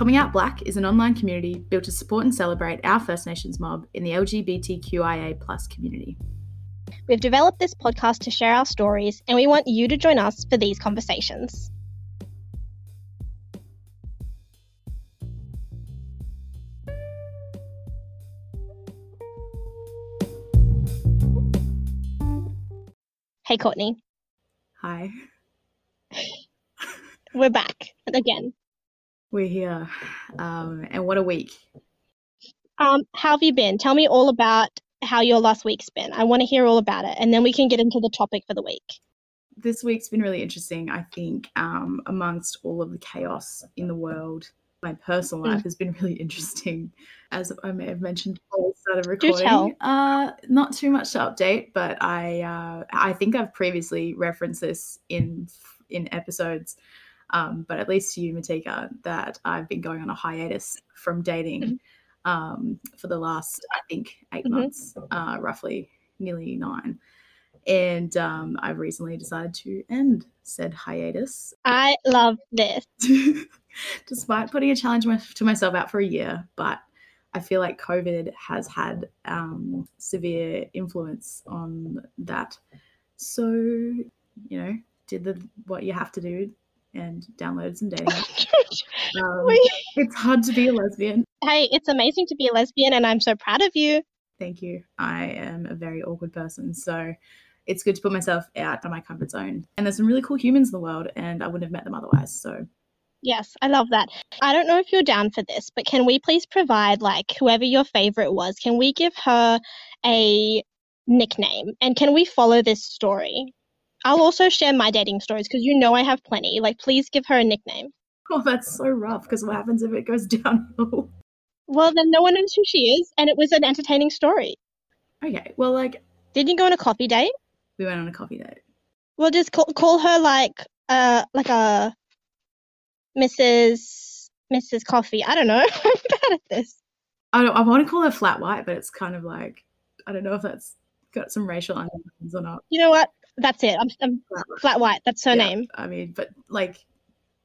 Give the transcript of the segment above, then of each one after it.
Coming Out Black is an online community built to support and celebrate our First Nations mob in the LGBTQIA plus community. We've developed this podcast to share our stories, and we want you to join us for these conversations. Hey, Courtney. Hi, We're back again. We're here. Um, and what a week. Um, how have you been? Tell me all about how your last week's been. I want to hear all about it, and then we can get into the topic for the week. This week's been really interesting, I think, um, amongst all of the chaos in the world. My personal Mm. life has been really interesting, as I may have mentioned before we started Do recording. tell. Uh, not too much to update, but I uh, I think I've previously referenced this in in episodes, um, but at least to you, Matika, that I've been going on a hiatus from dating Mm-hmm. um, for the last I think 8 Mhm. months, uh, roughly nearly nine, and um, I've recently decided to end said hiatus I love this. despite putting a challenge my- to myself out for a year. But I feel like COVID has had um, severe influence on that. So, you know, did the what you have to do and downloaded some dating. Um, it's hard to be a lesbian. hey, it's amazing to be a lesbian, and I'm so proud of you. Thank you. I am a very awkward person, so it's good to put myself out of my comfort zone. And there's some really cool humans in the world, and I wouldn't have met them otherwise. So Yes, I love that. I don't know if you're down for this, but can we please provide, like, whoever your favorite was, can we give her a nickname? And can we follow this story? I'll also share my dating stories because you know I have plenty. Like, please give her a nickname. Oh, that's so rough. Because what happens if it goes downhill? Well, then no one knows who she is, and it was an entertaining story. Okay, well, like Did you go on a coffee date? we went on a coffee date. Well, just call, call her like uh like a Mrs. Mrs. Coffee. I don't know. I'm bad at this. I don't. I want to call her flat white, but it's kind of like I don't know if that's got some racial undertones or not. You know what? That's it. I'm, I'm Flat white. That's her Yeah, name. I mean, but like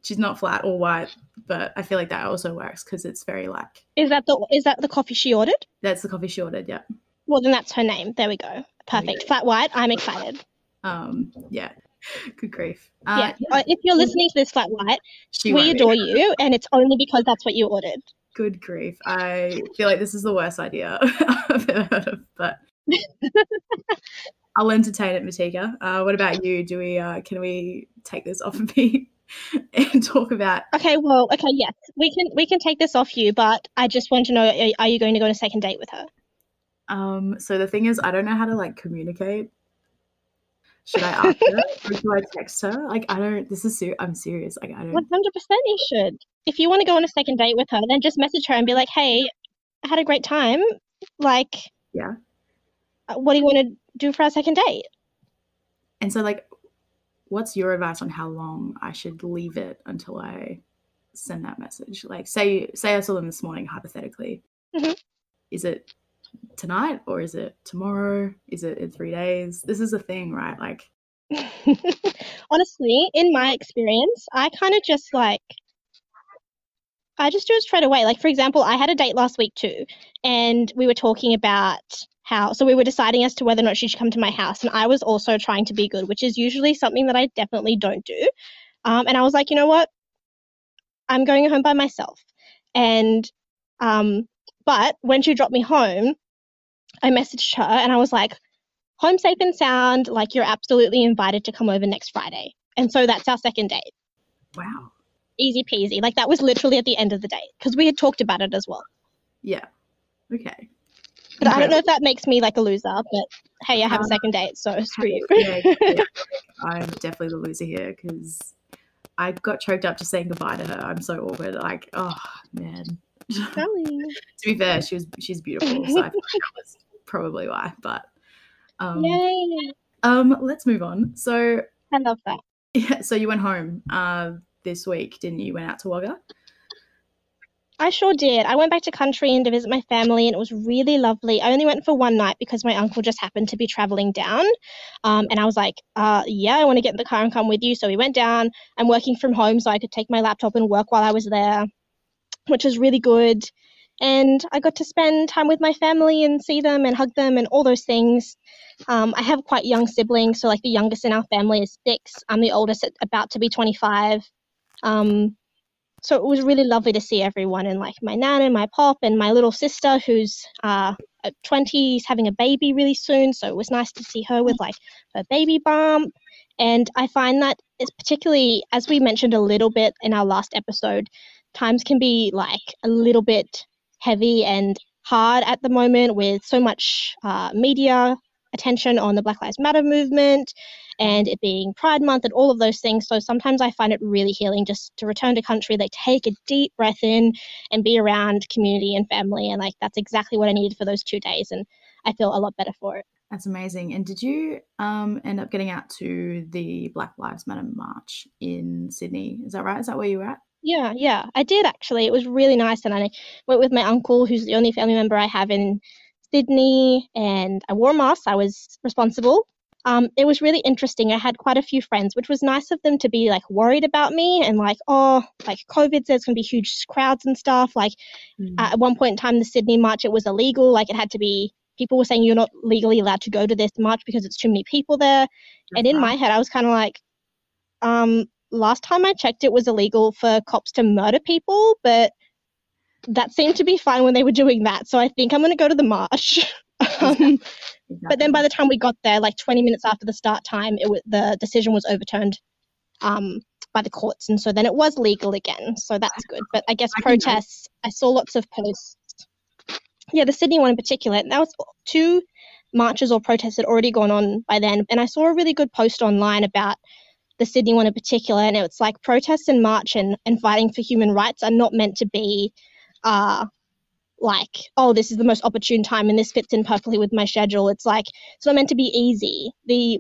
she's not flat or white, but I feel like that also works because it's very like Is that the is that the coffee she ordered? that's the coffee she ordered. Yeah. Well, then that's her name. There we go. Perfect. go. Flat white. I'm excited. Um. Yeah. Good grief. Uh, yeah. Uh, If you're listening to this flat white, She we be. adore you, and it's only because that's what you ordered. Good grief. I feel like this is the worst idea I've ever heard of, but I'll entertain it, Matika. Uh, what about you? Do we uh, can we take this off of me and talk about Okay. Well. Okay. Yes. We can we can take this off you, but I just want to know: are, are you going to go on a second date with her? um so the thing is I don't know how to like communicate. Should I ask her or do I text her? Like I don't this is ser- I'm serious. Like I don't One hundred percent, you should. If you want to go on a second date with her, then just message her and be like, "Hey, I had a great time. Like, Yeah. uh, what do you want to do for a second date?" and so like what's your advice on how long I should leave it until I send that message? Like say say I saw them this morning hypothetically. Mhm. Is it tonight or is it tomorrow? Is it in 3 days? This is a thing, right? Like Honestly, in my experience, I kind of just like I just do it straight away. Like, for example, I had a date last week too, and we were talking about how, so we were deciding as to whether or not she should come to my house, and I was also trying to be good, which is usually something that I definitely don't do. Um, and I was like, you know what? I'm going home by myself. And, um, but when she dropped me home, I messaged her and I was like, home safe and sound, like you're absolutely invited to come over next Friday. And so that's our second date. wow. Easy peasy. Like that was literally at the end of the date because we had talked about it as well. Yeah. Okay. But I don't know if that makes me like a loser, but hey, I have a Um, second date, so screw you. Yeah, yeah. I'm definitely the loser here because I got choked up just saying goodbye to her. I'm so awkward. Like, oh man. to be fair, she was she's beautiful, so I that was probably why. But um, Yay. um, let's move on. So I love that. yeah, so you went home uh this week, didn't you? You went out to Wagga. I sure did. I went back to country and to visit my family, and it was really lovely. I only went for one night because my uncle just happened to be traveling down. Um, and I was like, uh, yeah, I want to get in the car and come with you. So we went down. I'm working from home, so I could take my laptop and work while I was there. which was really good. And I got to spend time with my family and see them and hug them and all those things. Um, I have quite young siblings, so like the youngest in our family is six. I'm the oldest, at, about to be 25. Um, so it was really lovely to see everyone and like my nan and my pop and my little sister who's uh, at 20 is having a baby really soon. So it was nice to see her with like her baby bump. And i find that it's particularly as we mentioned a little bit in our last episode times can be like a little bit heavy and hard at the moment with so much uh, media attention on the Black Lives Matter movement and it being Pride Month and all of those things. So sometimes I find it really healing just to return to country. They take a deep breath in and be around community and family. And like that's exactly what I needed for those two days. And I feel a lot better for it. That's amazing. And did you um, end up getting out to the Black Lives Matter march in Sydney? Is that right? Is that where you were at? Yeah, yeah, I did actually. It was really nice. And I went with my uncle, who's the only family member I have in Sydney, and I wore a mask. I was responsible. Um, it was really interesting. I had quite a few friends, which was nice of them to be like worried about me and like, oh, like COVID says going to be huge crowds and stuff. Like mm. uh, at one point in time, the Sydney march, it was illegal. Like it had to be, people were saying you're not legally allowed to go to this march because it's too many people there. And in my head, I was kind of like, um, last time I checked, it was illegal for cops to murder people, but that seemed to be fine when they were doing that. So I think I'm going to go to the march. um, exactly. But then by the time we got there, like 20 minutes after the start time, it was, the decision was overturned um, by the courts, and so then it was legal again. So that's good. But I guess I protests. I saw lots of posts. Yeah, the Sydney one in particular. That was two marches or protests had already gone on by then, and I saw a really good post online about the Sydney one in particular, and it's like protests and march and, and fighting for human rights are not meant to be uh, like, oh, this is the most opportune time and this fits in perfectly with my schedule. It's like it's not meant to be easy. The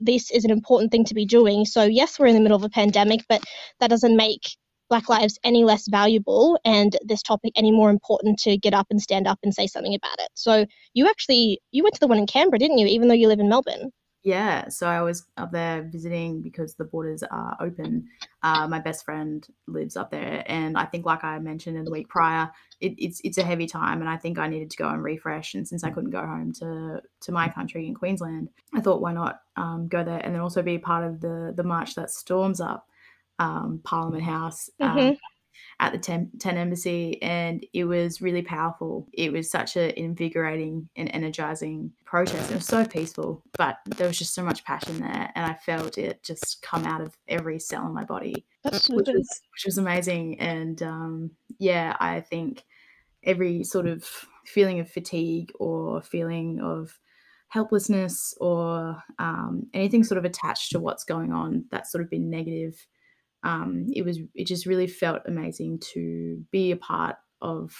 this is an important thing to be doing. So yes, we're in the middle of a pandemic, but that doesn't make Black lives any less valuable and this topic any more important to get up and stand up and say something about it. So you actually you went to the one in Canberra, didn't you? Even though you live in Melbourne. Yeah, so I was up there visiting because the borders are open. Uh, my best friend lives up there, and I think, like I mentioned in the week prior, it, it's it's a heavy time, and I think I needed to go and refresh. And since I couldn't go home to to my country in Queensland, I thought why not um, go there and then also be part of the the march that storms up um, Parliament House. Um, mm-hmm at the Tent, Tent Embassy and it was really powerful. It was such an invigorating and energizing protest it was so peaceful but there was just so much passion there and i felt it just come out of every cell in my body which was which was amazing and um, yeah i think every sort of feeling of fatigue or feeling of helplessness or um, anything sort of attached to what's going on that's sort of been negative um, it was it just really felt amazing to be a part of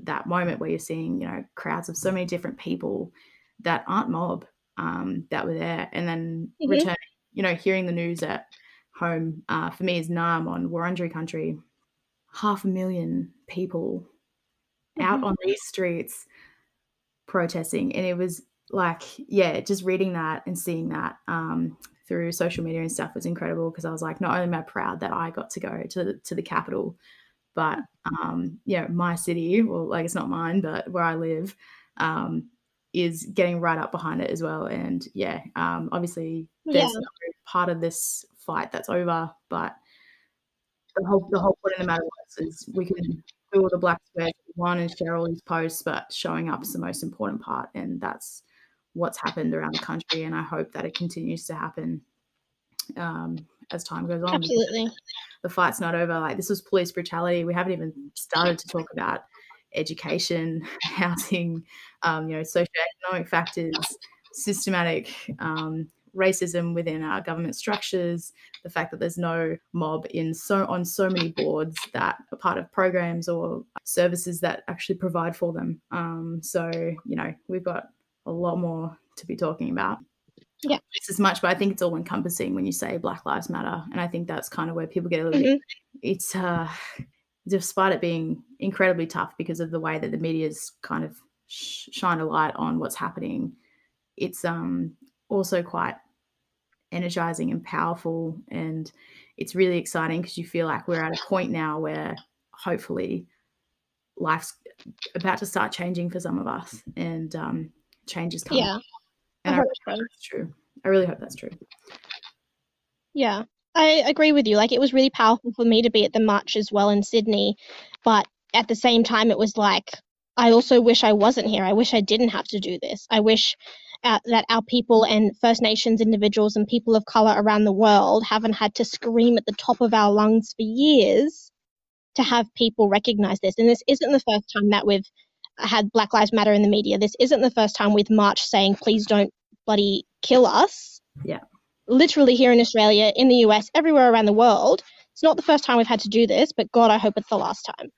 that moment where you're seeing you know crowds of so many different people that aren't mob um, that were there, and then mm-hmm. returning, you know, hearing the news at home uh, for me is Naarm on Wurundjeri country, half a million people mm-hmm. out on these streets protesting, and it was like yeah, just reading that and seeing that um, through social media and stuff was incredible because I was like, not only am I proud that I got to go to the, to the capital, but um, yeah, my city, well, like it's not mine, but where I live, um, is getting right up behind it as well. And yeah, um, obviously there's yeah. part of this fight that's over, but the whole the whole point of the matter was is we can do all the black squares one and share all these posts, but showing up is the most important part, and that's what's happened around the country, and I hope that it continues to happen um, as time goes on. Absolutely, the fight's not over. Like this was police brutality. We haven't even started to talk about education, housing, um, you know, socioeconomic factors, systematic um, racism within our government structures, the fact that there's no mob in so on so many boards that are part of programs or services that actually provide for them. Um, so you know, we've got a lot more to be talking about. Yeah. Just as much, but I think it's all encompassing when you say Black Lives Matter. And I think that's kind of where people get a little mm-hmm. bit, it's, uh, despite it being incredibly tough because of the way that the media's kind of sh- shine a light on what's happening, it's um, also quite energizing and powerful. And it's really exciting because you feel like we're at a point now where hopefully life's about to start changing for some of us and um, change is coming. Yeah. And I I, hope really so. hope that's true. I really hope that's true. Yeah, I agree with you. Like, it was really powerful for me to be at the march as well in Sydney, but at the same time, it was like, I also wish I wasn't here. I wish I didn't have to do this. I wish uh, that our people and First Nations individuals and people of color around the world haven't had to scream at the top of our lungs for years to have people recognize this. And this isn't the first time that we've had Black Lives Matter in the media. This isn't the first time with March saying, please don't bloody kill us. Yeah. Literally here in Australia, in the US, everywhere around the world. It's not the first time we've had to do this, but God, I hope it's the last time.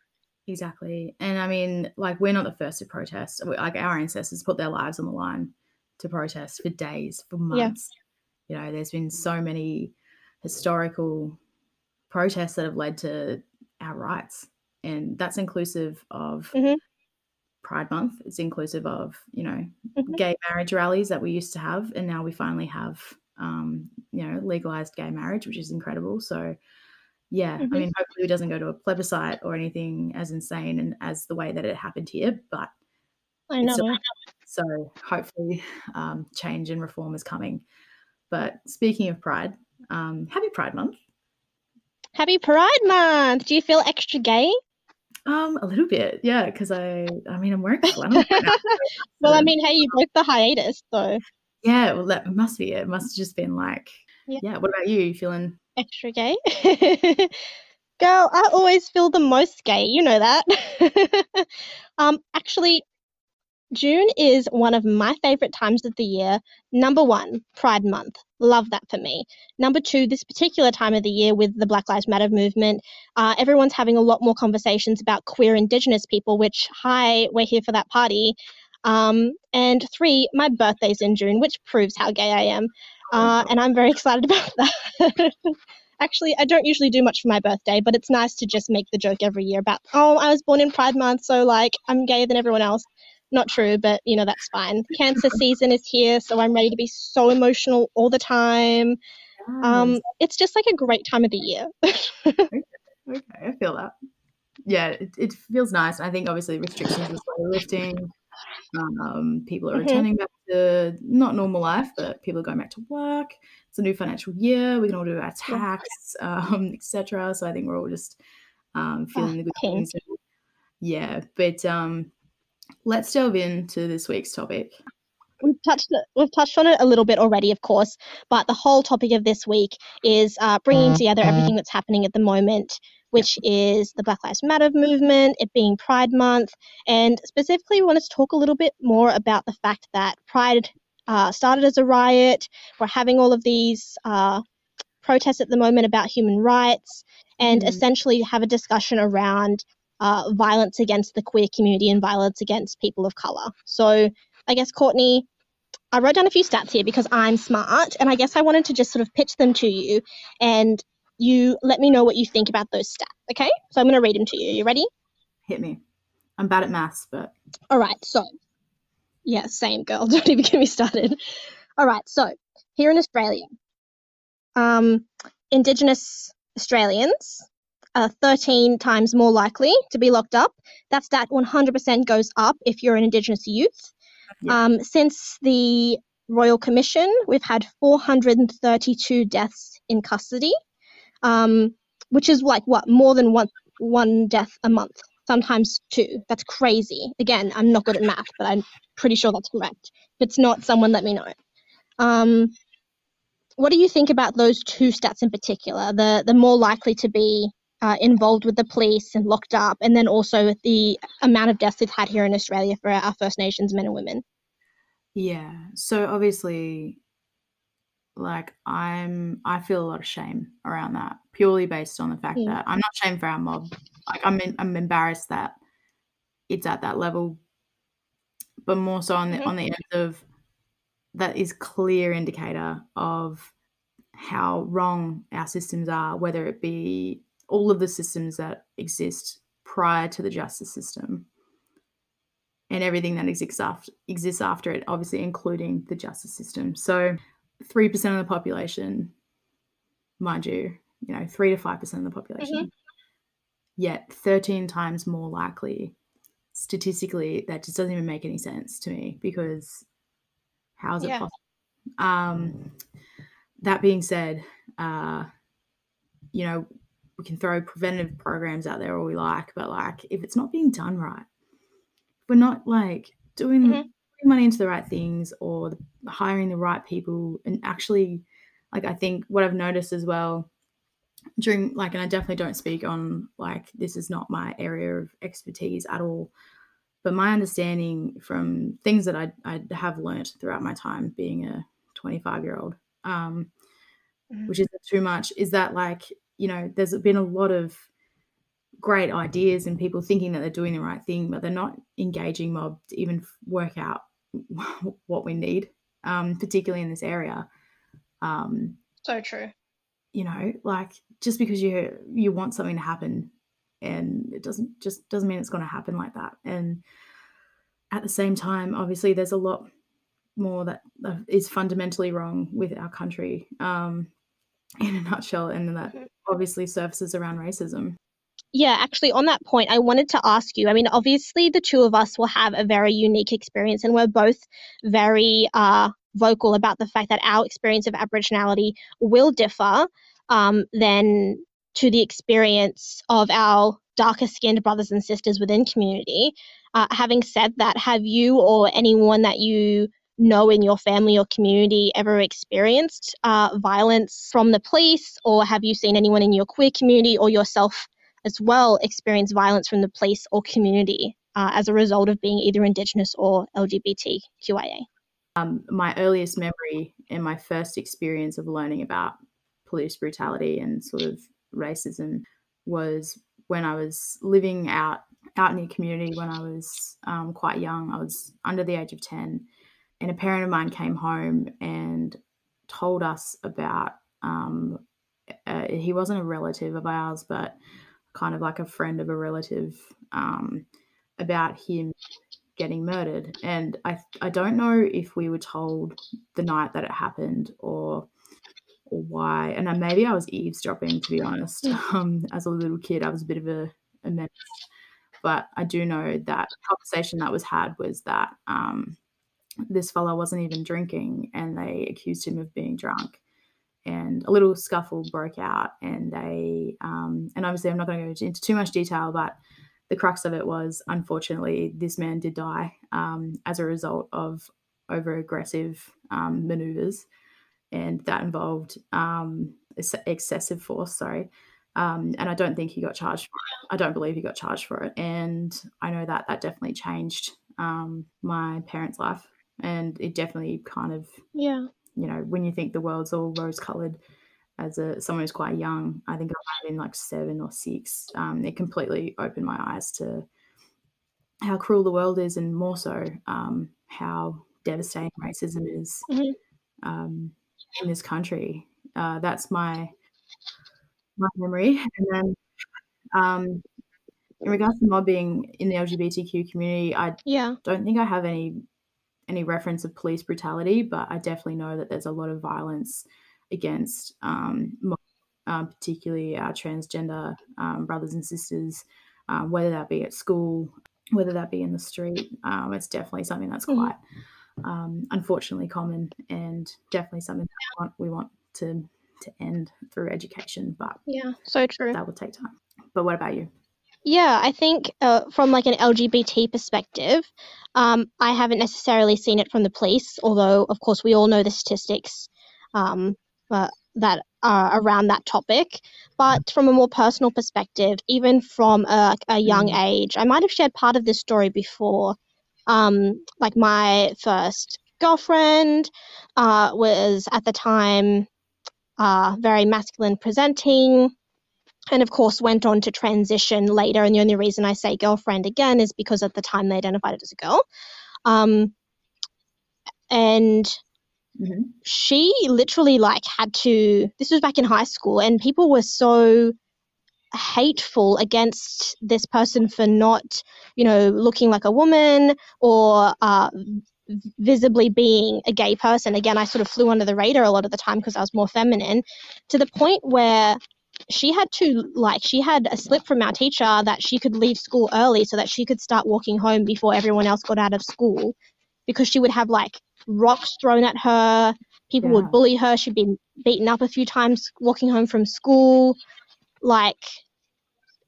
Exactly. And I mean, like, we're not the first to protest. Like, our ancestors put their lives on the line to protest for days, for months. Yeah. You know, there's been so many historical protests that have led to our rights. And that's inclusive of Mhm. Pride Month. It's inclusive of, you know, Mhm. gay marriage rallies that we used to have. And now we finally have, um, you know, legalized gay marriage, which is incredible. So, yeah, Mhm. I mean, hopefully it doesn't go to a plebiscite or anything as insane and as the way that it happened here, but I know. so hopefully um, change and reform is coming. But speaking of Pride, um, happy Pride Month. Happy Pride Month! Do you feel extra gay? Um, a little bit, yeah, because I, I mean, I'm right now, Well, I mean, hey, you broke the hiatus, so yeah, well, that must be it. It must have just been like, Yeah. yeah. What about you? You feeling? extra gay. Girl, I always feel the most gay. You know that. um, actually, June is one of my favorite times of the year. Number one, Pride Month. Love that for me. Number two, this particular time of the year with the Black Lives Matter movement, uh, everyone's having a lot more conversations about queer Indigenous people, which, hi, we're here for that party. Um, and three, my birthday's in June, which proves how gay I am. Uh, and I'm very excited about that. Actually, I don't usually do much for my birthday, but it's nice to just make the joke every year about, oh, I was born in Pride Month, so like I'm gayer than everyone else. Not true, but you know, that's fine. Cancer season is here, so I'm ready to be so emotional all the time. Um, it's just like a great time of the year. okay, I feel that. Yeah, it, it feels nice. I think obviously restrictions are slowly lifting. Um, people are Mhm. returning back to not normal life, but people are going back to work. It's a new financial year. We can all do our tax, um, etc. So I think we're all just um, feeling the good pink. things. Yeah, but um, let's delve into this week's topic. We've touched we've touched on it a little bit already, of course, but the whole topic of this week is uh, bringing together everything that's happening at the moment, which is the Black Lives Matter movement, it being Pride Month, and specifically, we wanted to talk a little bit more about the fact that Pride uh, started as a riot. We're having all of these uh, protests at the moment about human rights, and Mhm. essentially have a discussion around uh, violence against the queer community and violence against people of color. So, I guess, Courtney, I wrote down a few stats here because I'm smart, and I guess I wanted to just sort of pitch them to you, and you let me know what you think about those stats, okay? So I'm going to read them to you. You ready? Hit me. I'm bad at maths, but All right, so, yeah, same girl. Don't even get me started. All right, so here in Australia, um, Indigenous Australians are 13 times more likely to be locked up. That's that stat 100% goes up if you're an Indigenous youth. Yeah. Um, since the Royal Commission, we've had 432 deaths in custody, um, which is like what more than one one death a month, sometimes two. That's crazy. Again, I'm not good at math, but I'm pretty sure that's correct. If it's not, someone let me know. Um, what do you think about those two stats in particular? The the more likely to be uh, involved with the police and locked up, and then also the amount of deaths we've had here in Australia for our First Nations men and women. Yeah. So obviously, like I'm, I feel a lot of shame around that purely based on the fact Yeah. that I'm not shamed for our mob. Like I'm, in, I'm embarrassed that it's at that level, but more so on the Mhm. on the end of that is clear indicator of how wrong our systems are, whether it be all of the systems that exist prior to the justice system and everything that exists after, exists after it, obviously including the justice system. So, three percent of the population, mind you, you know, three to five percent of the population yet 13 times more likely statistically that just doesn't even make any sense to me because how is it Yeah. possible um that being said uh you know we can throw preventative programs out there all we like but like if it's not being done right we're not like doing Mhm. money into the right things or the, hiring the right people and actually like i think what i've noticed as well during like and i definitely don't speak on like this is not my area of expertise at all but my understanding from things that i, I have learnt throughout my time being a 25 year old um, Mhm. which isn't too much is that like you know there's been a lot of great ideas and people thinking that they're doing the right thing but they're not engaging mob to even work out what we need um, particularly in this area. Um, So true. you know like just because you you want something to happen and it doesn't just doesn't mean it's going to happen like that. And at the same time obviously there's a lot more that uh, fundamentally wrong with our country. Um in a nutshell and that Mhm. obviously surfaces around racism Yeah, actually, on that point, I wanted to ask you. I mean, obviously, the two of us will have a very unique experience, and we're both very uh, vocal about the fact that our experience of Aboriginality will differ um, than to the experience of our darker skinned brothers and sisters within community. Uh, having said that, have you or anyone that you know in your family or community ever experienced uh, violence from the police, or have you seen anyone in your queer community or yourself? as well experience violence from the police or community uh, as a result of being either Indigenous or LGBTQIA. um, my earliest memory and my first experience of learning about police brutality and sort of racism was when I was living out out in the community when I was um, quite young. I was under the age of ten, and a parent of mine came home and told us about. Um, uh, he wasn't a relative of ours, but kind of like a friend of a relative um, about him getting murdered. And I I don't know if we were told the night that it happened or or why. And then maybe I was eavesdropping to be honest. Um, as a little kid, I was a bit of a, a menace. But I do know that conversation that was had was that um, this fella wasn't even drinking, and they accused him of being drunk. And a little scuffle broke out, and they um, and obviously I'm not going to go into too much detail, but the crux of it was unfortunately this man did die um, as a result of over aggressive um, maneuvers and that involved um, ex- excessive force sorry. Um, and i don't think he got charged for it. I don't believe he got charged for it. And i know that that definitely changed um, my parents life and it definitely kind of Yeah. you know when you think the world's all rose colored as a someone who's quite young i think i might have been like seven or six um, it completely opened my eyes to how cruel the world is and more so um, how devastating racism is Mhm. um, in this country uh, that's my my memory and then um, in regards to mobbing in the lgbtq community i Yeah. don't think I have any any reference of police brutality, but I definitely know that there's a lot of violence against, um, um, particularly our transgender um, brothers and sisters, um, whether that be at school, whether that be in the street. Um, it's definitely something that's Mhm. quite um, unfortunately common, and definitely something that we want, we want to to end through education, but Yeah. So true. that will take time. But what about you? Yeah, I think uh, from like an LGBT perspective, um, I haven't necessarily seen it from the police, although of course we all know the statistics um, uh, that are around that topic. But from a more personal perspective, even from a, a young Mm. age, I might have shared part of this story before. Um, like my first girlfriend uh, was at the time uh, very masculine presenting and of course went on to transition later. And the only reason i say girlfriend again is because at the time they identified it as a girl. Um, and Mhm. she literally like had to this was back in high school and people were so hateful against this person for not you know looking like a woman or uh, visibly being a gay person. Again i sort of flew under the radar a lot of the time because i was more feminine to the point where she had to like she had a slip from our teacher that she could leave school early so that she could start walking home before everyone else got out of school because she would have like rocks thrown at her. People Yeah. would bully her. She'd been beaten up a few times walking home from school. Like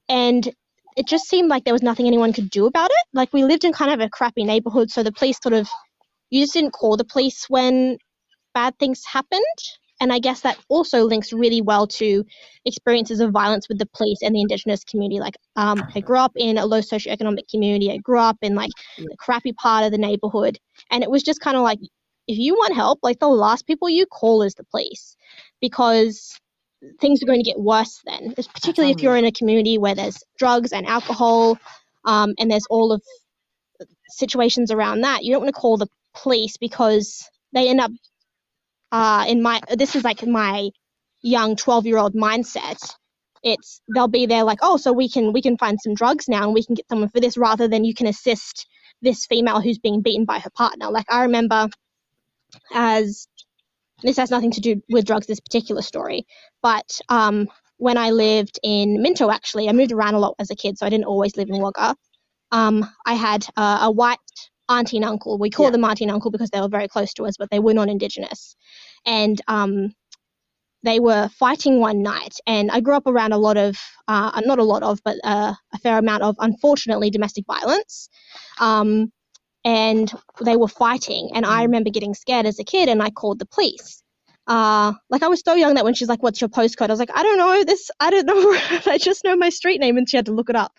and it just seemed like there was nothing anyone could do about it. Like we lived in kind of a crappy neighborhood so the police sort of you just didn't call the police when bad things happened and i guess that also links really well to experiences of violence with the police and the indigenous community. Like um, i grew up in a low socioeconomic community. I grew up in like the crappy part of the neighborhood. And it was just kind of like if you want help like the last people you call is the police because things are going to get worse then It's particularly if you're in a community where there's drugs and alcohol um, and there's all of situations around that. You don't want to call the police because they end up uh, in my this is like my young 12 year old mindset. It's they'll be there like oh so we can we can find some drugs now and we can get someone for this rather than you can assist this female who's being beaten by her partner. Like i remember as this has nothing to do with drugs this particular story but um when i lived in minto actually i moved around a lot as a kid so i didn't always live in wagga. Um i had uh, a white auntie and uncle. We call Yeah. them auntie and uncle because they were very close to us but they were not indigenous. And um they were fighting one night and i grew up around a lot of uh, not a lot of but uh, a fair amount of unfortunately domestic violence. Um, and they were fighting and i Mm. remember getting scared as a kid and i called the police. Uh, like i was so young that when she's like what's your postcode? I was like i don't know. This i don't know. I just know my street name and she had to look it up.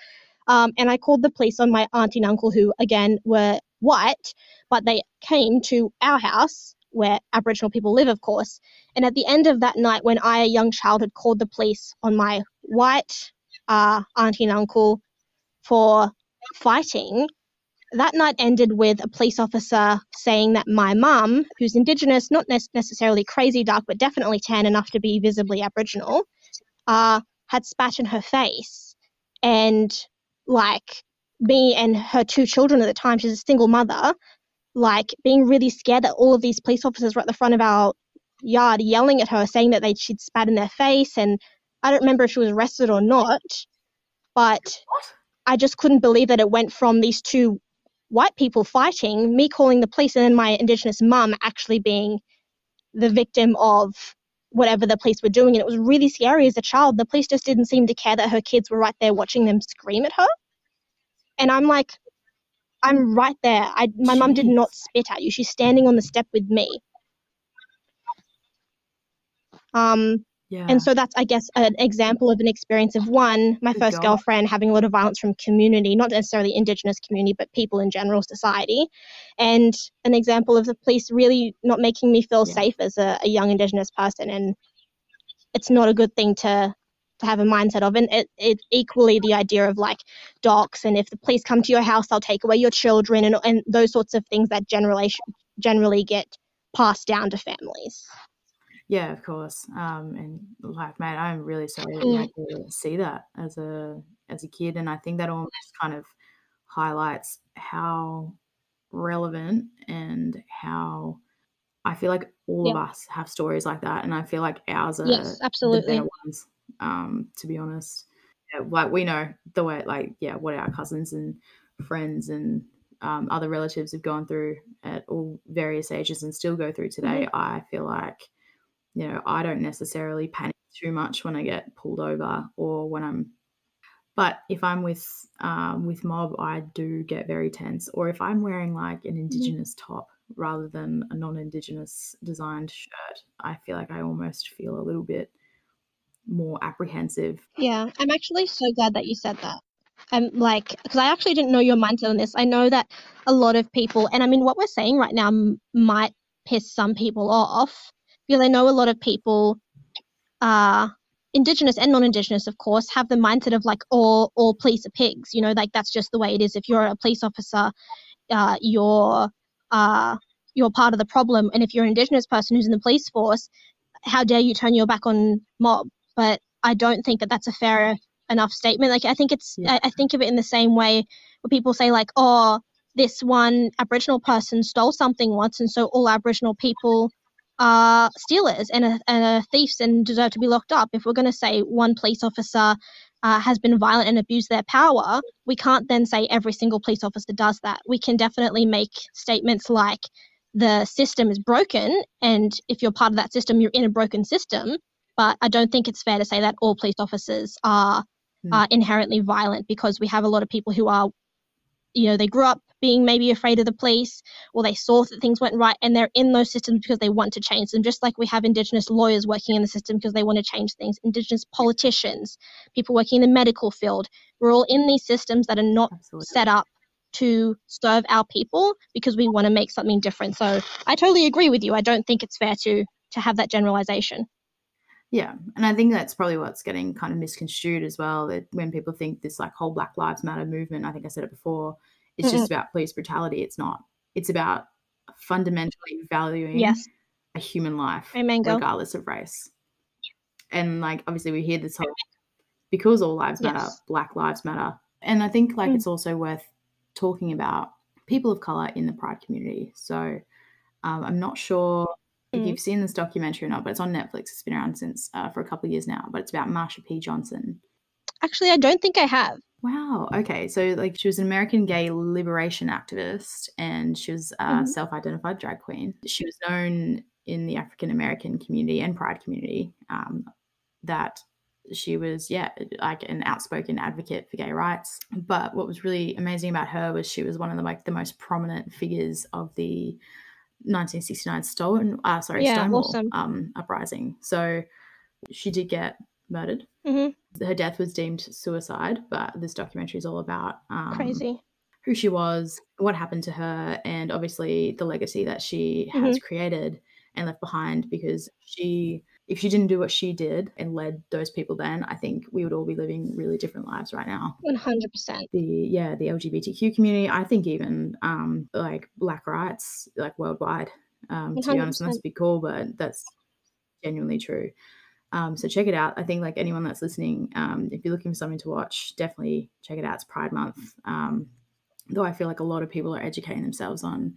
Um, and i called the police on my auntie and uncle who again were white but they came to our house where aboriginal people live of course and at the end of that night, when I, a young child, had called the police on my white uh, auntie and uncle for fighting, that night ended with a police officer saying that my mum, who's Indigenous, not nec- necessarily crazy dark, but definitely tan enough to be visibly Aboriginal, uh, had spat in her face. And like me and her two children at the time, she's a single mother, like being really scared that all of these police officers were at the front of our yard yelling at her, saying that they she'd spat in their face, and I don't remember if she was arrested or not, but What? I just couldn't believe that it went from these two white people fighting, me calling the police, and then my Indigenous mum actually being the victim of whatever the police were doing. And it was really scary as a child. The police just didn't seem to care that her kids were right there watching them scream at her. And I'm like, I'm right there. I, my mum did not spit at you. She's standing on the step with me. Um, Yeah. and so that's, I guess, an example of an experience of one, my Good first God. girlfriend having a lot of violence from community, not necessarily Indigenous community, but people in general society. And an example of the police really not making me feel Yeah. safe as a, a young Indigenous person. And it's not a good thing to to have a mindset of. And it, it equally the idea of like docs and if the police come to your house, they'll take away your children and, and those sorts of things that generally generally get passed down to families. Yeah, of course. Um, and like, man, I'm really sorry that you Mm. had to see that as a as a kid, and I think that almost kind of highlights how relevant and how I feel like all Yeah. of us have stories like that, and I feel like ours are Yes, the absolutely. better ones. Um, to be honest, yeah, like we know the way, like yeah, what our cousins and friends and um, other relatives have gone through at all various ages and still go through today. I feel like you know, I don't necessarily panic too much when I get pulled over or when I'm. But if I'm with um, with mob, I do get very tense. Or if I'm wearing like an indigenous top rather than a non-indigenous designed shirt, I feel like I almost feel a little bit more apprehensive. Yeah, I'm actually so glad that you said that. I'm like, because I actually didn't know your mindset on this. I know that a lot of people, and I mean, what we're saying right now might piss some people off because I know a lot of people, uh, Indigenous and non-Indigenous, of course, have the mindset of like all all police are pigs. You know, like that's just the way it is. If you're a police officer, uh, you're uh, you're part of the problem, and if you're an Indigenous person who's in the police force, how dare you turn your back on mob? But I don't think that that's a fair enough statement. Like I think it's Yeah. I, I think of it in the same way where people say like, oh, this one Aboriginal person stole something once, and so all Aboriginal people are stealers and are, and are thieves and deserve to be locked up. If we're going to say one police officer uh, has been violent and abused their power, we can't then say every single police officer does that. We can definitely make statements like the system is broken, and if you're part of that system, you're in a broken system. But I don't think it's fair to say that all police officers are Mm. uh, inherently violent because we have a lot of people who are, you know, they grew up being maybe afraid of the police or they saw that things went right and they're in those systems because they want to change them. Just like we have Indigenous lawyers working in the system because they want to change things, Indigenous politicians, people working in the medical field. We're all in these systems that are not Absolutely. set up to serve our people because we want to make something different. So I totally agree with you. I don't think it's fair to to have that generalization. Yeah, and I think that's probably what's getting kind of misconstrued as well. That when people think this like whole Black Lives Matter movement, I think I said it before, it's just about police brutality. It's not. It's about fundamentally valuing Yes. a human life, Amen, regardless of race. And like obviously we hear this whole because all lives matter, Yes. Black Lives Matter, and I think like Mm. it's also worth talking about people of color in the Pride community. So um, I'm not sure if Mm. you've seen this documentary or not, but it's on Netflix. It's been around since uh, for a couple of years now, but it's about Marsha P. Johnson. Actually, I don't think I have. Wow. Okay. So, like, she was an American gay liberation activist and she was a Mhm. self identified drag queen. She was known in the African American community and Pride community um, that she was, yeah, like an outspoken advocate for gay rights. But what was really amazing about her was she was one of the like the most prominent figures of the 1969 Stolen, uh, sorry, Yeah, Stonewall awesome. um, uprising. So she did get murdered hmm her death was deemed suicide, but this documentary is all about um, Crazy. who she was, what happened to her, and obviously the legacy that she has created and left behind. Because she, if she didn't do what she did and led those people, then I think we would all be living really different lives right now. One hundred percent. The yeah, the LGBTQ community, I think even um, like Black rights, like worldwide. Um, to be honest, and that's a big call, but that's genuinely true. Um, so check it out. I think like anyone that's listening, um, if you're looking for something to watch, definitely check it out. It's Pride Month. Um, though I feel like a lot of people are educating themselves on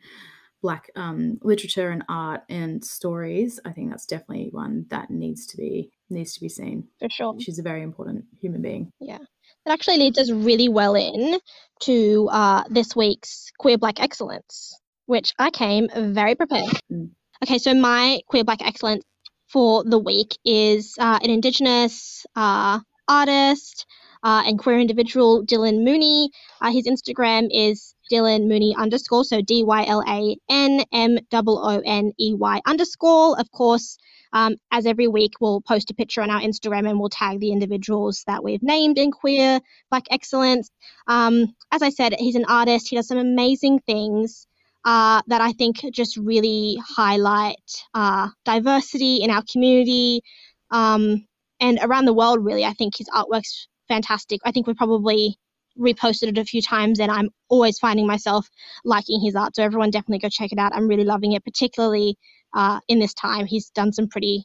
black um, literature and art and stories. I think that's definitely one that needs to be needs to be seen. For sure. She's a very important human being. Yeah. That actually leads us really well in to uh, this week's Queer Black Excellence, which I came very prepared. Mm. Okay, so my Queer Black Excellence for the week is uh, an Indigenous uh, artist uh, and queer individual, Dylan Mooney. Uh, his Instagram is Dylan Mooney underscore, so D Y L A N M O O N E Y underscore. Of course, um, as every week, we'll post a picture on our Instagram and we'll tag the individuals that we've named in Queer Black Excellence. Um, as I said, he's an artist. He does some amazing things uh, that I think just really highlight uh, diversity in our community um, and around the world, really. I think his artwork's fantastic. I think we probably reposted it a few times and I'm always finding myself liking his art. So everyone definitely go check it out. I'm really loving it, particularly uh, in this time. He's done some pretty,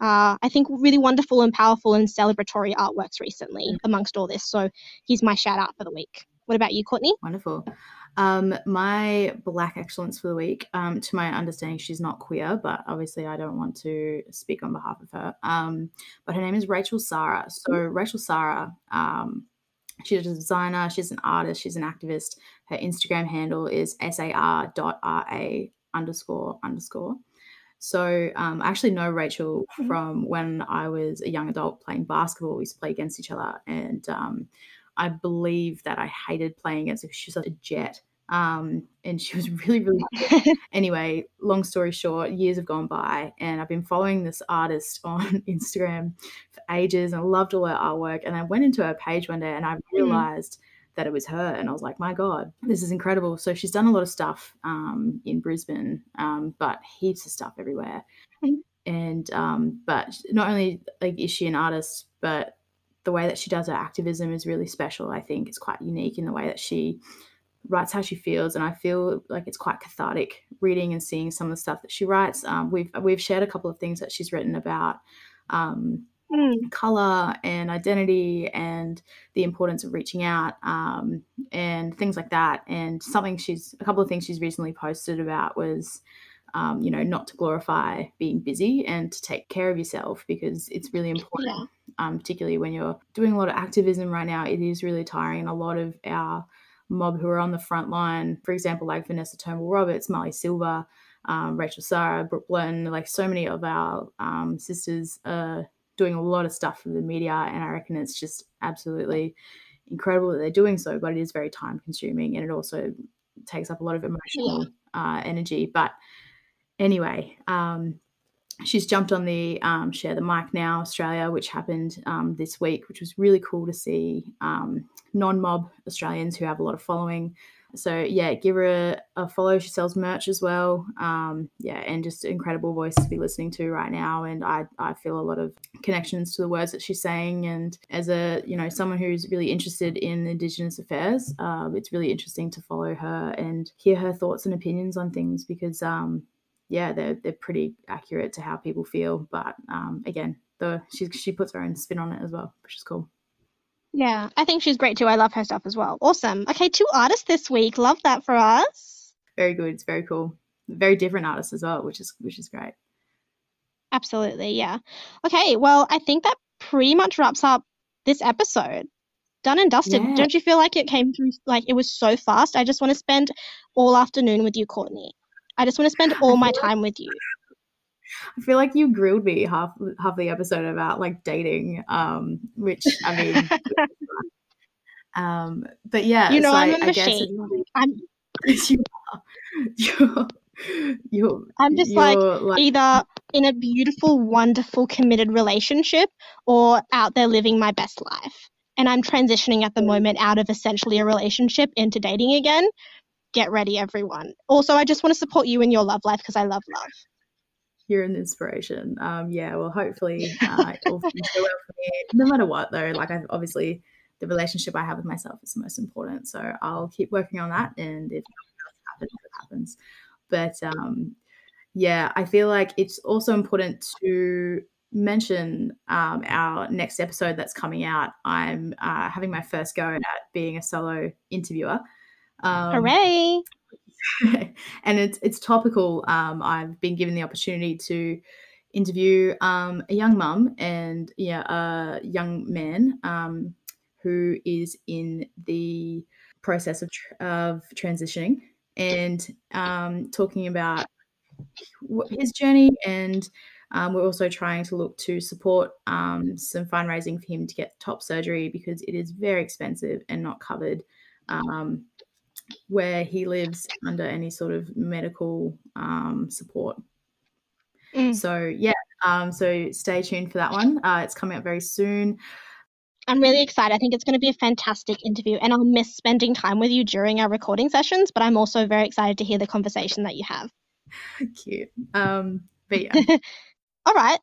uh, I think, really wonderful and powerful and celebratory artworks recently amongst all this. So he's my shout out for the week. What about you, Courtney? Wonderful. Um, my black excellence for the week, um, to my understanding, she's not queer, but obviously I don't want to speak on behalf of her. Um, but her name is Rachael Sarra. So Rachael Sarra, um, she's a designer, she's an artist, she's an activist. Her Instagram handle is sar.ra underscore underscore. So um, I actually know Rachael Mhm. from when I was a young adult playing basketball. We used to play against each other, and um, I believe that I hated playing against her because she was such a jet. Um, and she was really, really anyway, long story short, years have gone by, and I've been following this artist on Instagram for ages, and I loved all her artwork. And I went into her page one day, and I realized that it was her, and I was like, my god, this is incredible. So she's done a lot of stuff um, in Brisbane, um, but heaps of stuff everywhere. Mhm. And um, but not only like is she an artist, but the way that she does her activism is really special. I think it's quite unique in the way that she writes how she feels, and I feel like it's quite cathartic reading and seeing some of the stuff that she writes. Um, we've we've shared a couple of things that she's written about um, Mm, color and identity and the importance of reaching out um, and things like that. And something she's a couple of things she's recently posted about was um, you know, not to glorify being busy and to take care of yourself because it's really important, Yeah. um, particularly when you're doing a lot of activism right now. It is really tiring. And a lot of our mob who are on the front line, for example, like Vanessa Turnbull Roberts, Molly Silver, um, Rachael Sarra, Brooke Blurton, like so many of our um, sisters are doing a lot of stuff for the media. And I reckon it's just absolutely incredible that they're doing so, but it is very time consuming and it also takes up a lot of emotional uh, energy. But anyway, um, she's jumped on the um, Share the Mic Now Australia, which happened um, this week, which was really cool to see um, non mob Australians who have a lot of following. So, yeah, give her a, a follow. She sells merch as well. Um, yeah, and just incredible voice to be listening to right now. And I, I feel a lot of connections to the words that she's saying. And as a, you know, someone who's really interested in Indigenous affairs, uh, it's really interesting to follow her and hear her thoughts and opinions on things because, um, yeah, they're they're pretty accurate to how people feel. But um, again, the she she puts her own spin on it as well, which is cool. Yeah, I think she's great too. I love her stuff as well. Awesome. Okay, two artists this week. Love that for us. Very good. It's very cool. Very different artists as well, which is which is great. Absolutely, yeah. Okay, well, I think that pretty much wraps up this episode. Done and dusted. Yeah. Don't you feel like it came through like it was so fast? I just want to spend all afternoon with you, Courtney. I just want to spend all my time with you. I feel like you grilled me half half the episode about like dating, um, which I mean, um, but yeah, You know so I'm I, a I guess machine. I'm it's, you are. You're, you're, I'm just like like either in a beautiful, wonderful, committed relationship or out there living my best life. And I'm transitioning at the moment out of essentially a relationship into dating again. Get ready, everyone. Also, I just want to support you in your love life because I love love. you're an inspiration. Um, yeah, well, hopefully, uh, well for me. No matter what, though, like I obviously the relationship I have with myself is the most important. So I'll keep working on that, and if happens, it happens. But um, yeah, I feel like it's also important to mention um, our next episode that's coming out. I'm uh, having my first go at being a solo interviewer. Um, Hooray! and it's it's topical. Um, I've been given the opportunity to interview um, a young mum and yeah, a young man um, who is in the process of tr- of transitioning and um, talking about his journey and. Um, we're also trying to look to support um, some fundraising for him to get top surgery because it is very expensive and not covered um, where he lives under any sort of medical um, support. Mm. So yeah, um, so stay tuned for that one. Uh, it's coming up very soon. I'm really excited. I think it's going to be a fantastic interview, and I'll miss spending time with you during our recording sessions. But I'm also very excited to hear the conversation that you have. Cute. Um, but yeah, All right,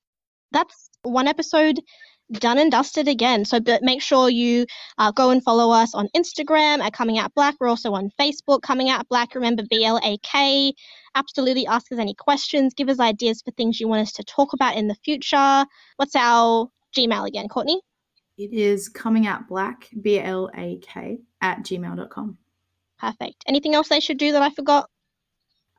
that's one episode done and dusted again. So but make sure you uh, go and follow us on Instagram at Coming Out Blak. We're also on Facebook, Coming Out Blak. Remember B L A K. Absolutely, ask us any questions. Give us ideas for things you want us to talk about in the future. What's our Gmail again, Courtney? it is coming out blak, B L A K, at gmail.com. Perfect. Anything else they should do that I forgot?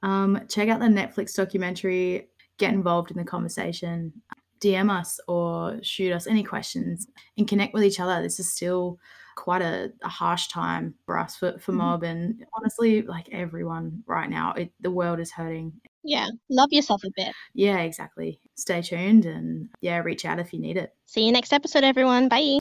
Um, check out the Netflix documentary, get involved in the conversation, DM us or shoot us any questions and connect with each other. This is still quite a, a harsh time for us for, for Mhm. mob and honestly like everyone right now it, the world is hurting Yeah, love yourself a bit. yeah exactly stay tuned and yeah reach out if you need it See you next episode, everyone. Bye.